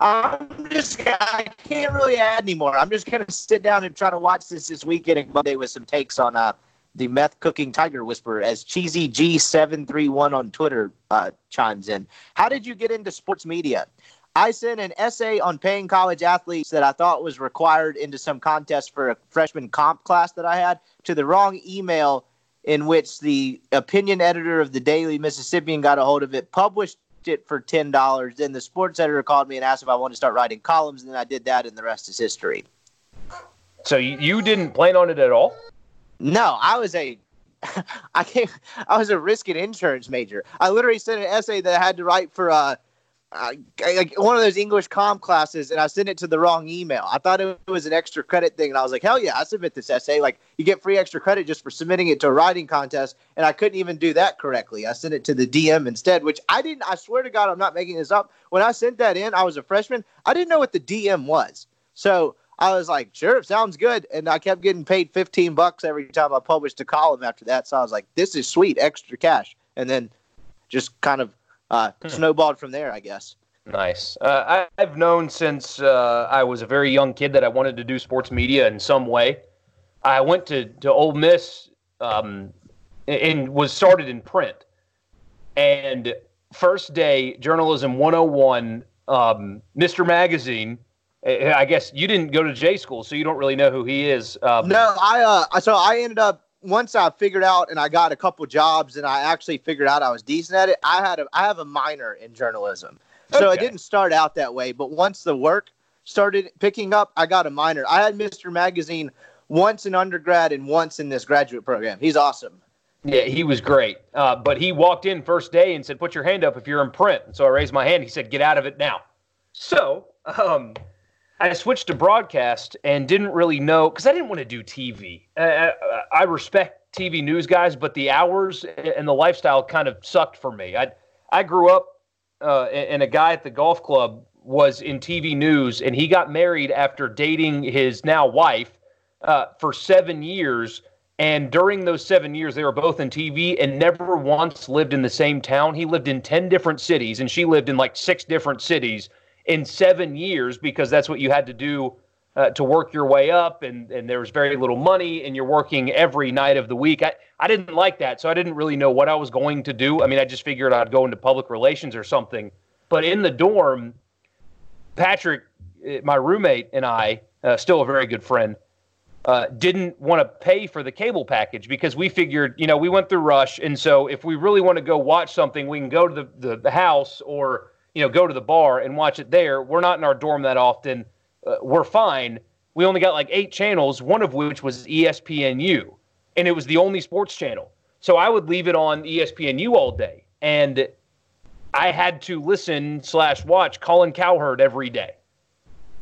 I'm just. I can't really add anymore. I'm just gonna sit down and try to watch this this weekend and Monday with some takes on uh the meth cooking tiger whisperer as cheesy G seven three one on Twitter uh, chimes in. How did you get into sports media? I sent an essay on paying college athletes that I thought was required into some contest for a freshman comp class that I had to the wrong email in which the opinion editor of the Daily Mississippian got a hold of it, published it for ten dollars. Then the sports editor called me and asked if I wanted to start writing columns, and then I did that, and the rest is history. So you, you didn't plan on it at all? No, I was a I came I was a risk and insurance major. I literally sent an essay that I had to write for uh, like one of those English com classes and I sent it to the wrong email. I thought it was an extra credit thing and I was like, "Hell yeah, I submit this essay." Like you get free extra credit just for submitting it to a writing contest and I couldn't even do that correctly. I sent it to the DM instead, which I didn't I swear to God I'm not making this up. When I sent that in, I was a freshman. I didn't know what the DM was. So I was like, sure, sounds good. And I kept getting paid 15 bucks every time I published a column after that. So I was like, this is sweet, extra cash. And then just kind of uh, Hmm. snowballed from there, I guess. Nice. Uh, I, I've known since uh, I was a very young kid that I wanted to do sports media in some way. I went to to Ole Miss um, and was started in print. And first day, journalism 101, um, Mr. Magazine I guess you didn't go to J school, so you don't really know who he is. Um, no, I uh, so I ended up once I figured out and I got a couple jobs and I actually figured out I was decent at it. I had a I have a minor in journalism, so okay. it didn't start out that way. But once the work started picking up, I got a minor. I had Mr. Magazine once in undergrad and once in this graduate program. He's awesome. Yeah, he was great. Uh, but he walked in first day and said, "Put your hand up if you're in print." And so I raised my hand. He said, "Get out of it now." So um, I switched to broadcast and didn't really know because I didn't want to do TV. Uh, I respect TV news guys, but the hours and the lifestyle kind of sucked for me. I I grew up uh, and a guy at the golf club was in TV news, and he got married after dating his now wife uh, for seven years and during those seven years, they were both in TV and never once lived in the same town. He lived in 10 different cities, and she lived in like six different cities in seven years because that's what you had to do uh, to work your way up. And, and there was very little money, and you're working every night of the week. I, I didn't like that, so I didn't really know what I was going to do. I mean, I just figured I'd go into public relations or something. But in the dorm, Patrick, uh, my roommate, and I, uh, still a very good friend, uh, didn't want to pay for the cable package because we figured, you know, we went through Rush, and so if we really want to go watch something, we can go to the, the, the house or you know go to the bar and watch it there. We're not in our dorm that often. Uh, we're fine. We only got like eight channels, one of which was ESPNU, and it was the only sports channel. So I would leave it on ESPNU all day, and I had to listen slash watch Colin Cowherd every day,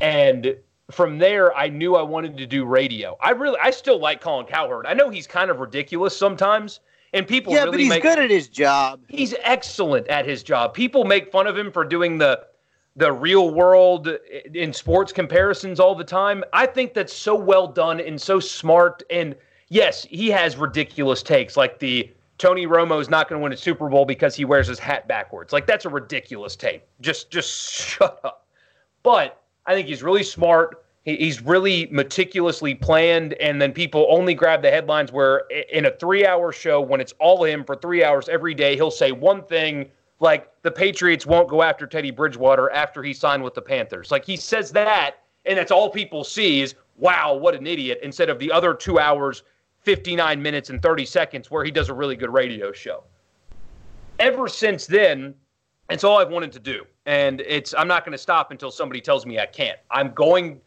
and from there, I knew I wanted to do radio. I really, I still like Colin Cowherd. I know he's kind of ridiculous sometimes, and people yeah, really but he's make, good at his job. He's excellent at his job. People make fun of him for doing the the real world in sports comparisons all the time. I think that's so well done and so smart. And yes, he has ridiculous takes, like the Tony Romo is not going to win a Super Bowl because he wears his hat backwards. Like that's a ridiculous take. Just just shut up. But I think he's really smart. He's really meticulously planned, and then people only grab the headlines. Where in a three-hour show, when it's all him for three hours every day, he'll say one thing like the Patriots won't go after Teddy Bridgewater after he signed with the Panthers. Like he says that, and that's all people see is wow, what an idiot. Instead of the other two hours, 59 minutes and 30 seconds, where he does a really good radio show. Ever since then, it's all I've wanted to do. And it's I'm not going to stop until somebody tells me I can't. I'm going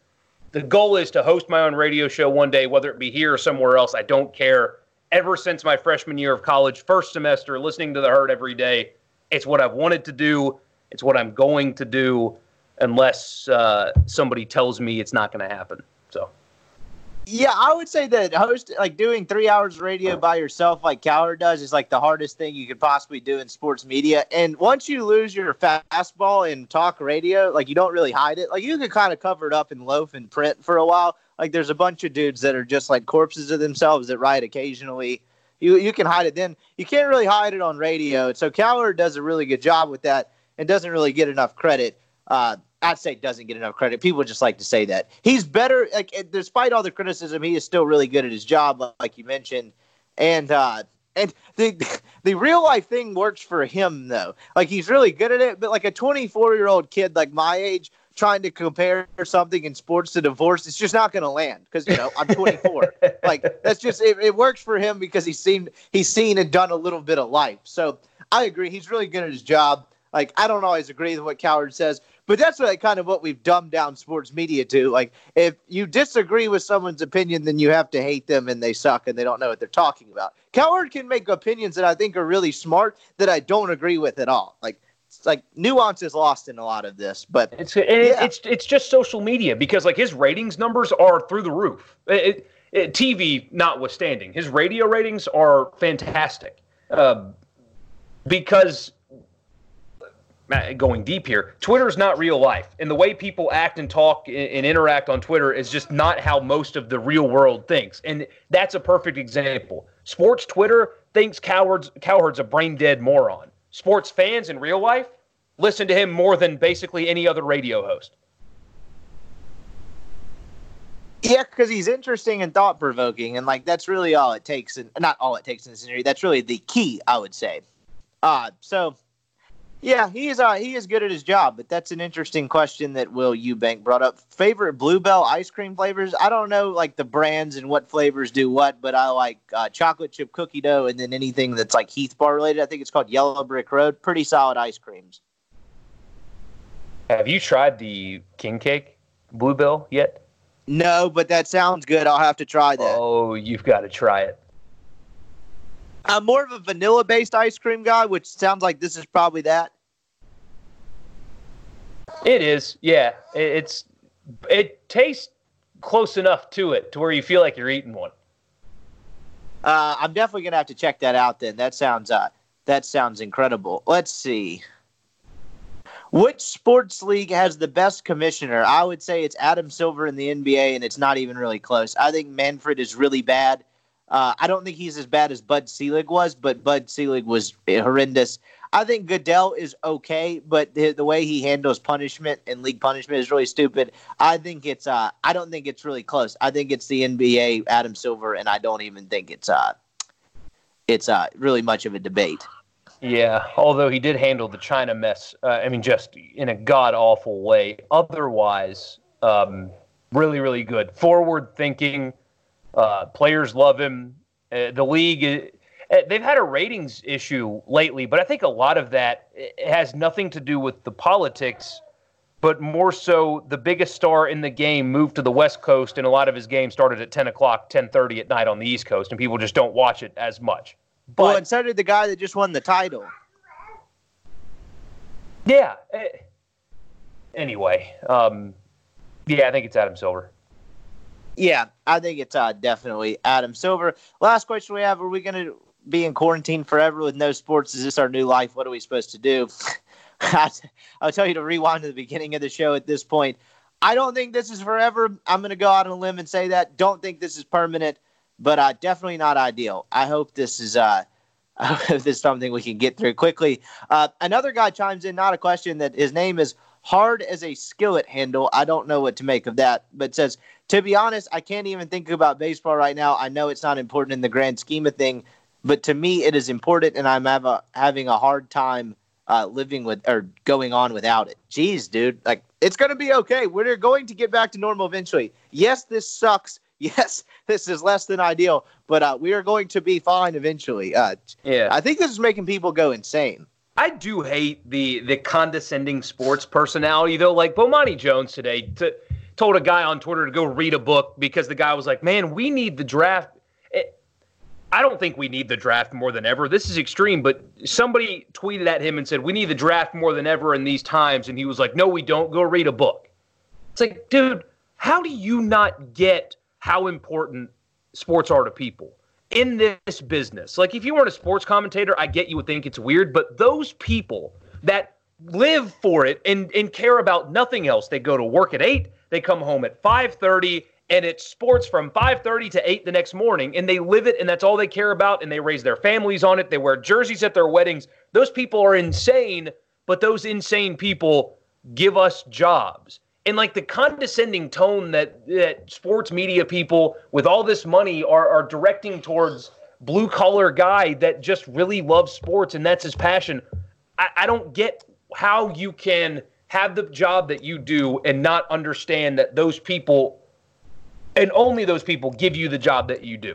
the goal is to host my own radio show one day, whether it be here or somewhere else. I don't care. Ever since my freshman year of college, first semester, listening to the herd every day, it's what I've wanted to do. It's what I'm going to do, unless uh, somebody tells me it's not going to happen. Yeah, I would say that host like doing three hours of radio by yourself, like Cowherd does, is like the hardest thing you could possibly do in sports media. And once you lose your fastball in talk radio, like you don't really hide it. Like you can kind of cover it up in loaf and print for a while. Like there's a bunch of dudes that are just like corpses of themselves that write occasionally. You you can hide it then. You can't really hide it on radio. So Cowherd does a really good job with that and doesn't really get enough credit. Uh, I'd say doesn't get enough credit. People just like to say that he's better. Like despite all the criticism, he is still really good at his job, like you mentioned. And uh, and the the real life thing works for him though. Like he's really good at it. But like a 24 year old kid like my age trying to compare something in sports to divorce, it's just not going to land because you know I'm 24. like that's just it, it works for him because he's seen he's seen and done a little bit of life. So I agree. He's really good at his job. Like I don't always agree with what Cowherd says, but that's what kind of what we've dumbed down sports media to. Like, if you disagree with someone's opinion, then you have to hate them and they suck and they don't know what they're talking about. Cowherd can make opinions that I think are really smart that I don't agree with at all. Like, it's like nuance is lost in a lot of this, but it's it, yeah. it's it's just social media because like his ratings numbers are through the roof. It, it, TV notwithstanding, his radio ratings are fantastic. Uh, because going deep here, Twitter is not real life. And the way people act and talk and interact on Twitter is just not how most of the real world thinks. And that's a perfect example. Sports Twitter thinks Cowherd's Cowherd's a brain dead moron. Sports fans in real life listen to him more than basically any other radio host. Yeah, because he's interesting and thought provoking, and like that's really all it takes, and not all it takes in this scenario. That's really the key, I would say. Uh, so Yeah, he is. Uh, he is good at his job, but that's an interesting question that Will Eubank brought up. Favorite Bluebell ice cream flavors? I don't know like the brands and what flavors do what, but I like uh, chocolate chip cookie dough, and then anything that's like Heath Bar related. I think it's called Yellow Brick Road. Pretty solid ice creams. Have you tried the king cake bluebell yet? No, but that sounds good. I'll have to try that. Oh, you've got to try it. I'm more of a vanilla based ice cream guy, which sounds like this is probably that. It is, yeah. It, it's it tastes close enough to it to where you feel like you're eating one. Uh, I'm definitely gonna have to check that out. Then that sounds uh, that sounds incredible. Let's see. Which sports league has the best commissioner? I would say it's Adam Silver in the NBA, and it's not even really close. I think Manfred is really bad. Uh, I don't think he's as bad as Bud Selig was, but Bud Selig was horrendous. I think Goodell is okay, but the, the, way he handles punishment and league punishment is really stupid. I think it's uh, I don't think it's really close. I think it's the NBA Adam Silver, and I don't even think it's uh, it's uh, really much of a debate. Yeah, although he did handle the China mess, uh, I mean, just in a god awful way. Otherwise, um, really, really good. Forward thinking. Uh, players love him. Uh, the league, they've had a ratings issue lately, but I think a lot of that has nothing to do with the politics, but more so the biggest star in the game moved to the West Coast, and a lot of his games started at 10 o'clock, 10.30 at night on the East Coast, and people just don't watch it as much. But, well, and so did the guy that just won the title. Yeah. Eh, anyway, um, yeah, I think it's Adam Silver. Yeah, I think it's uh, definitely Adam Silver. Last question we have: Are we going to be in quarantine forever with no sports? Is this our new life? What are we supposed to do? I'll tell you to rewind to the beginning of the show. At this point, I don't think this is forever. I'm going to go out on a limb and say that. Don't think this is permanent, but uh, definitely not ideal. I hope this is. Uh, I hope this is something we can get through quickly. Uh, another guy chimes in, not a question, that his name is hard as a skillet handle. I don't know what to make of that, but says, to be honest, I can't even think about baseball right now. I know it's not important in the grand scheme of thing, but to me, it is important, and I'm a, having a hard time uh, living with or going on without it. Jeez, dude, like it's going to be okay. We're going to get back to normal eventually. Yes, this sucks. Yes, this is less than ideal, but uh, we are going to be fine eventually. Uh, yeah, I think this is making people go insane. I do hate the the condescending sports personality though. Like Bomani Jones today to, told a guy on Twitter to go read a book because the guy was like, "Man, we need the draft." I don't think we need the draft more than ever. This is extreme, but somebody tweeted at him and said, "We need the draft more than ever in these times," and he was like, "No, we don't. Go read a book." It's like, dude, how do you not get how important sports are to people? in this business. Like if you weren't a sports commentator, I get you would think it's weird, but those people that live for it and, and care about nothing else, they go to work at eight, they come home at five thirty, and it's sports from 5:30 to 8 the next morning and they live it and that's all they care about and they raise their families on it they wear jerseys at their weddings those people are insane but those insane people give us jobs and like the condescending tone that that sports media people with all this money are are directing towards blue collar guy that just really loves sports and that's his passion. I, I don't get how you can have the job that you do and not understand that those people and only those people give you the job that you do.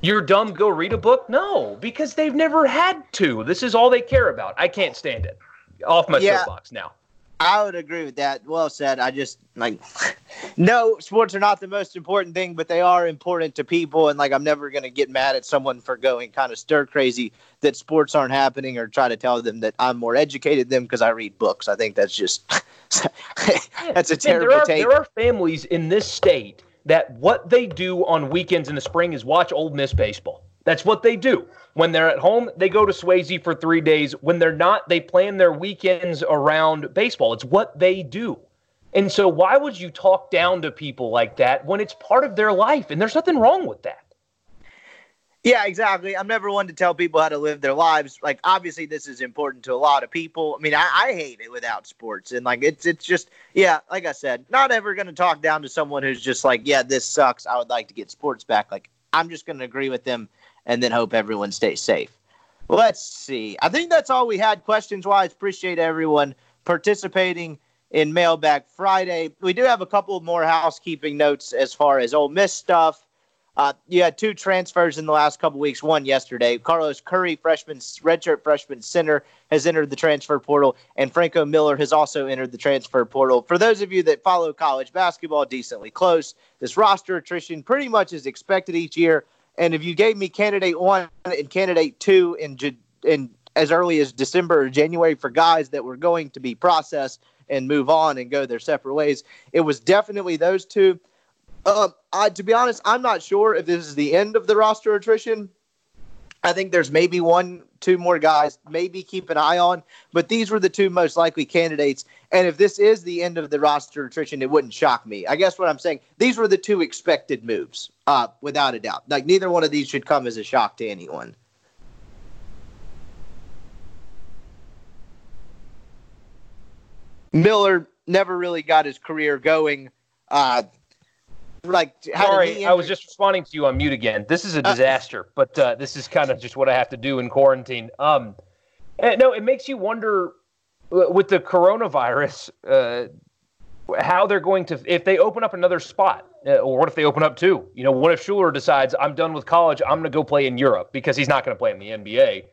You're dumb, go read a book? No, because they've never had to. This is all they care about. I can't stand it. Off my yeah. soapbox now. I would agree with that. Well said. I just like no sports are not the most important thing, but they are important to people. And like I'm never gonna get mad at someone for going kind of stir crazy that sports aren't happening or try to tell them that I'm more educated than them because I read books. I think that's just that's a terrible there are, take. There are families in this state that what they do on weekends in the spring is watch Ole Miss baseball. That's what they do. When they're at home, they go to Swayze for three days. When they're not, they plan their weekends around baseball. It's what they do. And so, why would you talk down to people like that when it's part of their life? And there's nothing wrong with that. Yeah, exactly. I'm never one to tell people how to live their lives. Like, obviously, this is important to a lot of people. I mean, I, I hate it without sports, and like, it's it's just, yeah, like I said, not ever going to talk down to someone who's just like, yeah, this sucks. I would like to get sports back. Like, I'm just going to agree with them and then hope everyone stays safe. Let's see. I think that's all we had questions wise. Appreciate everyone participating in Mailbag Friday. We do have a couple more housekeeping notes as far as Ole Miss stuff. Uh, you had two transfers in the last couple weeks. One yesterday, Carlos Curry, freshman redshirt freshman center, has entered the transfer portal, and Franco Miller has also entered the transfer portal. For those of you that follow college basketball decently close, this roster attrition pretty much is expected each year. And if you gave me candidate one and candidate two in in as early as December or January for guys that were going to be processed and move on and go their separate ways, it was definitely those two. Um, I, to be honest, I'm not sure if this is the end of the roster attrition. I think there's maybe one, two more guys, maybe keep an eye on, but these were the two most likely candidates. And if this is the end of the roster attrition, it wouldn't shock me. I guess what I'm saying, these were the two expected moves, uh, without a doubt. Like neither one of these should come as a shock to anyone. Miller never really got his career going. Uh, like sorry i was just responding to you on mute again. This is a uh, disaster uh, but uh, this is kind of just what i have to do in quarantine. Um eh, no it makes you wonder uh, with the coronavirus uh, how they're going to if they open up another spot uh, or what if they open up two you know what if Shuler decides i'm done with college i'm going to go play in europe because he's not going to play in the nba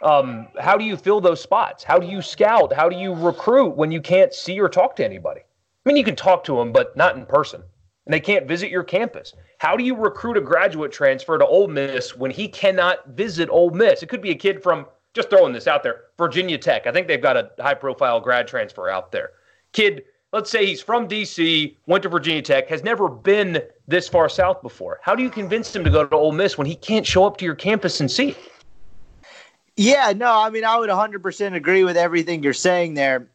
um, how do you fill those spots? How do you scout? How do you recruit when you can't see or talk to anybody? I mean you can talk to them but not in person and they can't visit your campus. How do you recruit a graduate transfer to Ole Miss when he cannot visit Ole Miss? It could be a kid from just throwing this out there, Virginia Tech. I think they've got a high profile grad transfer out there. Kid, let's say he's from DC, went to Virginia Tech, has never been this far south before. How do you convince him to go to Ole Miss when he can't show up to your campus and see? Yeah, no, I mean, I would 100% agree with everything you're saying there.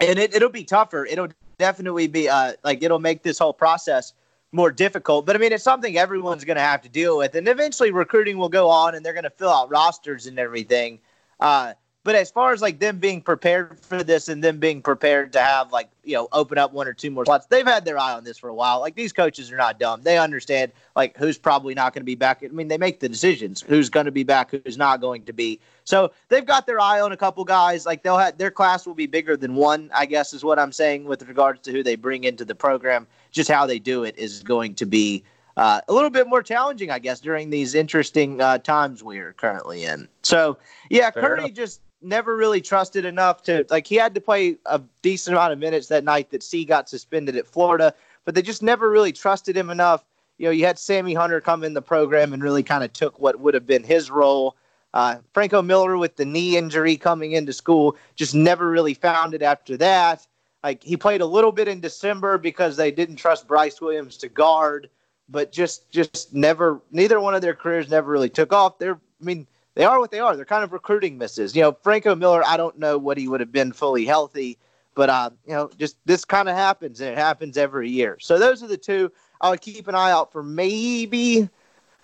And it, it'll be tougher. It'll definitely be uh, like it'll make this whole process more difficult. But I mean, it's something everyone's going to have to deal with, and eventually recruiting will go on, and they're going to fill out rosters and everything. Uh, but as far as like them being prepared for this and them being prepared to have like, you know, open up one or two more slots, they've had their eye on this for a while. Like these coaches are not dumb. They understand like who's probably not going to be back. I mean, they make the decisions who's going to be back, who's not going to be. So they've got their eye on a couple guys. Like they'll have their class will be bigger than one, I guess is what I'm saying with regards to who they bring into the program. Just how they do it is going to be uh, a little bit more challenging, I guess, during these interesting uh, times we are currently in. So, yeah, Fair Curry enough. just never really trusted enough to like he had to play a decent amount of minutes that night that C got suspended at Florida, but they just never really trusted him enough. You know, you had Sammy Hunter come in the program and really kind of took what would have been his role. Uh, Franco Miller with the knee injury coming into school just never really found it after that. Like he played a little bit in December because they didn't trust Bryce Williams to guard, but just just never neither one of their careers never really took off. They're I mean they are what they are. They're kind of recruiting misses. You know, Franco Miller, I don't know what he would have been fully healthy, but uh, you know, just this kind of happens, and it happens every year. So those are the two. I would keep an eye out for maybe,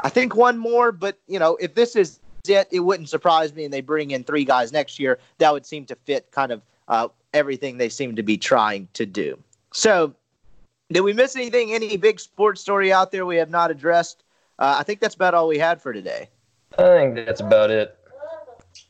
I think one more. But you know, if this is it, it wouldn't surprise me, and they bring in three guys next year. That would seem to fit kind of uh, everything they seem to be trying to do. So, did we miss anything? Any big sports story out there we have not addressed? Uh, I think that's about all we had for today. I think that's about it.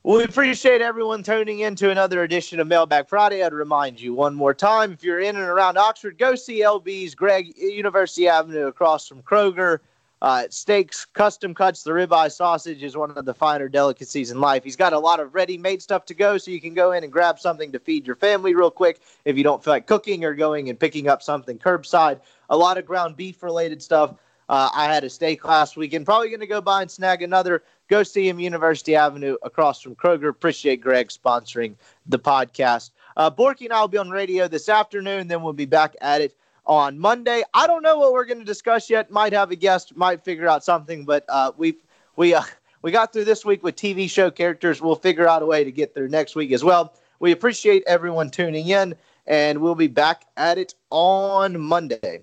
Well, we appreciate everyone tuning in to another edition of Mailbag Friday. I'd remind you one more time if you're in and around Oxford, go see LB's Greg University Avenue across from Kroger. Uh, steaks, custom cuts, the ribeye sausage is one of the finer delicacies in life. He's got a lot of ready made stuff to go, so you can go in and grab something to feed your family real quick if you don't feel like cooking or going and picking up something curbside. A lot of ground beef related stuff. Uh, I had a steak last weekend. Probably going to go by and snag another. Go see him, University Avenue, across from Kroger. Appreciate Greg sponsoring the podcast. Uh, Borky and I will be on radio this afternoon. Then we'll be back at it on Monday. I don't know what we're going to discuss yet. Might have a guest. Might figure out something. But uh, we we uh, we got through this week with TV show characters. We'll figure out a way to get through next week as well. We appreciate everyone tuning in, and we'll be back at it on Monday.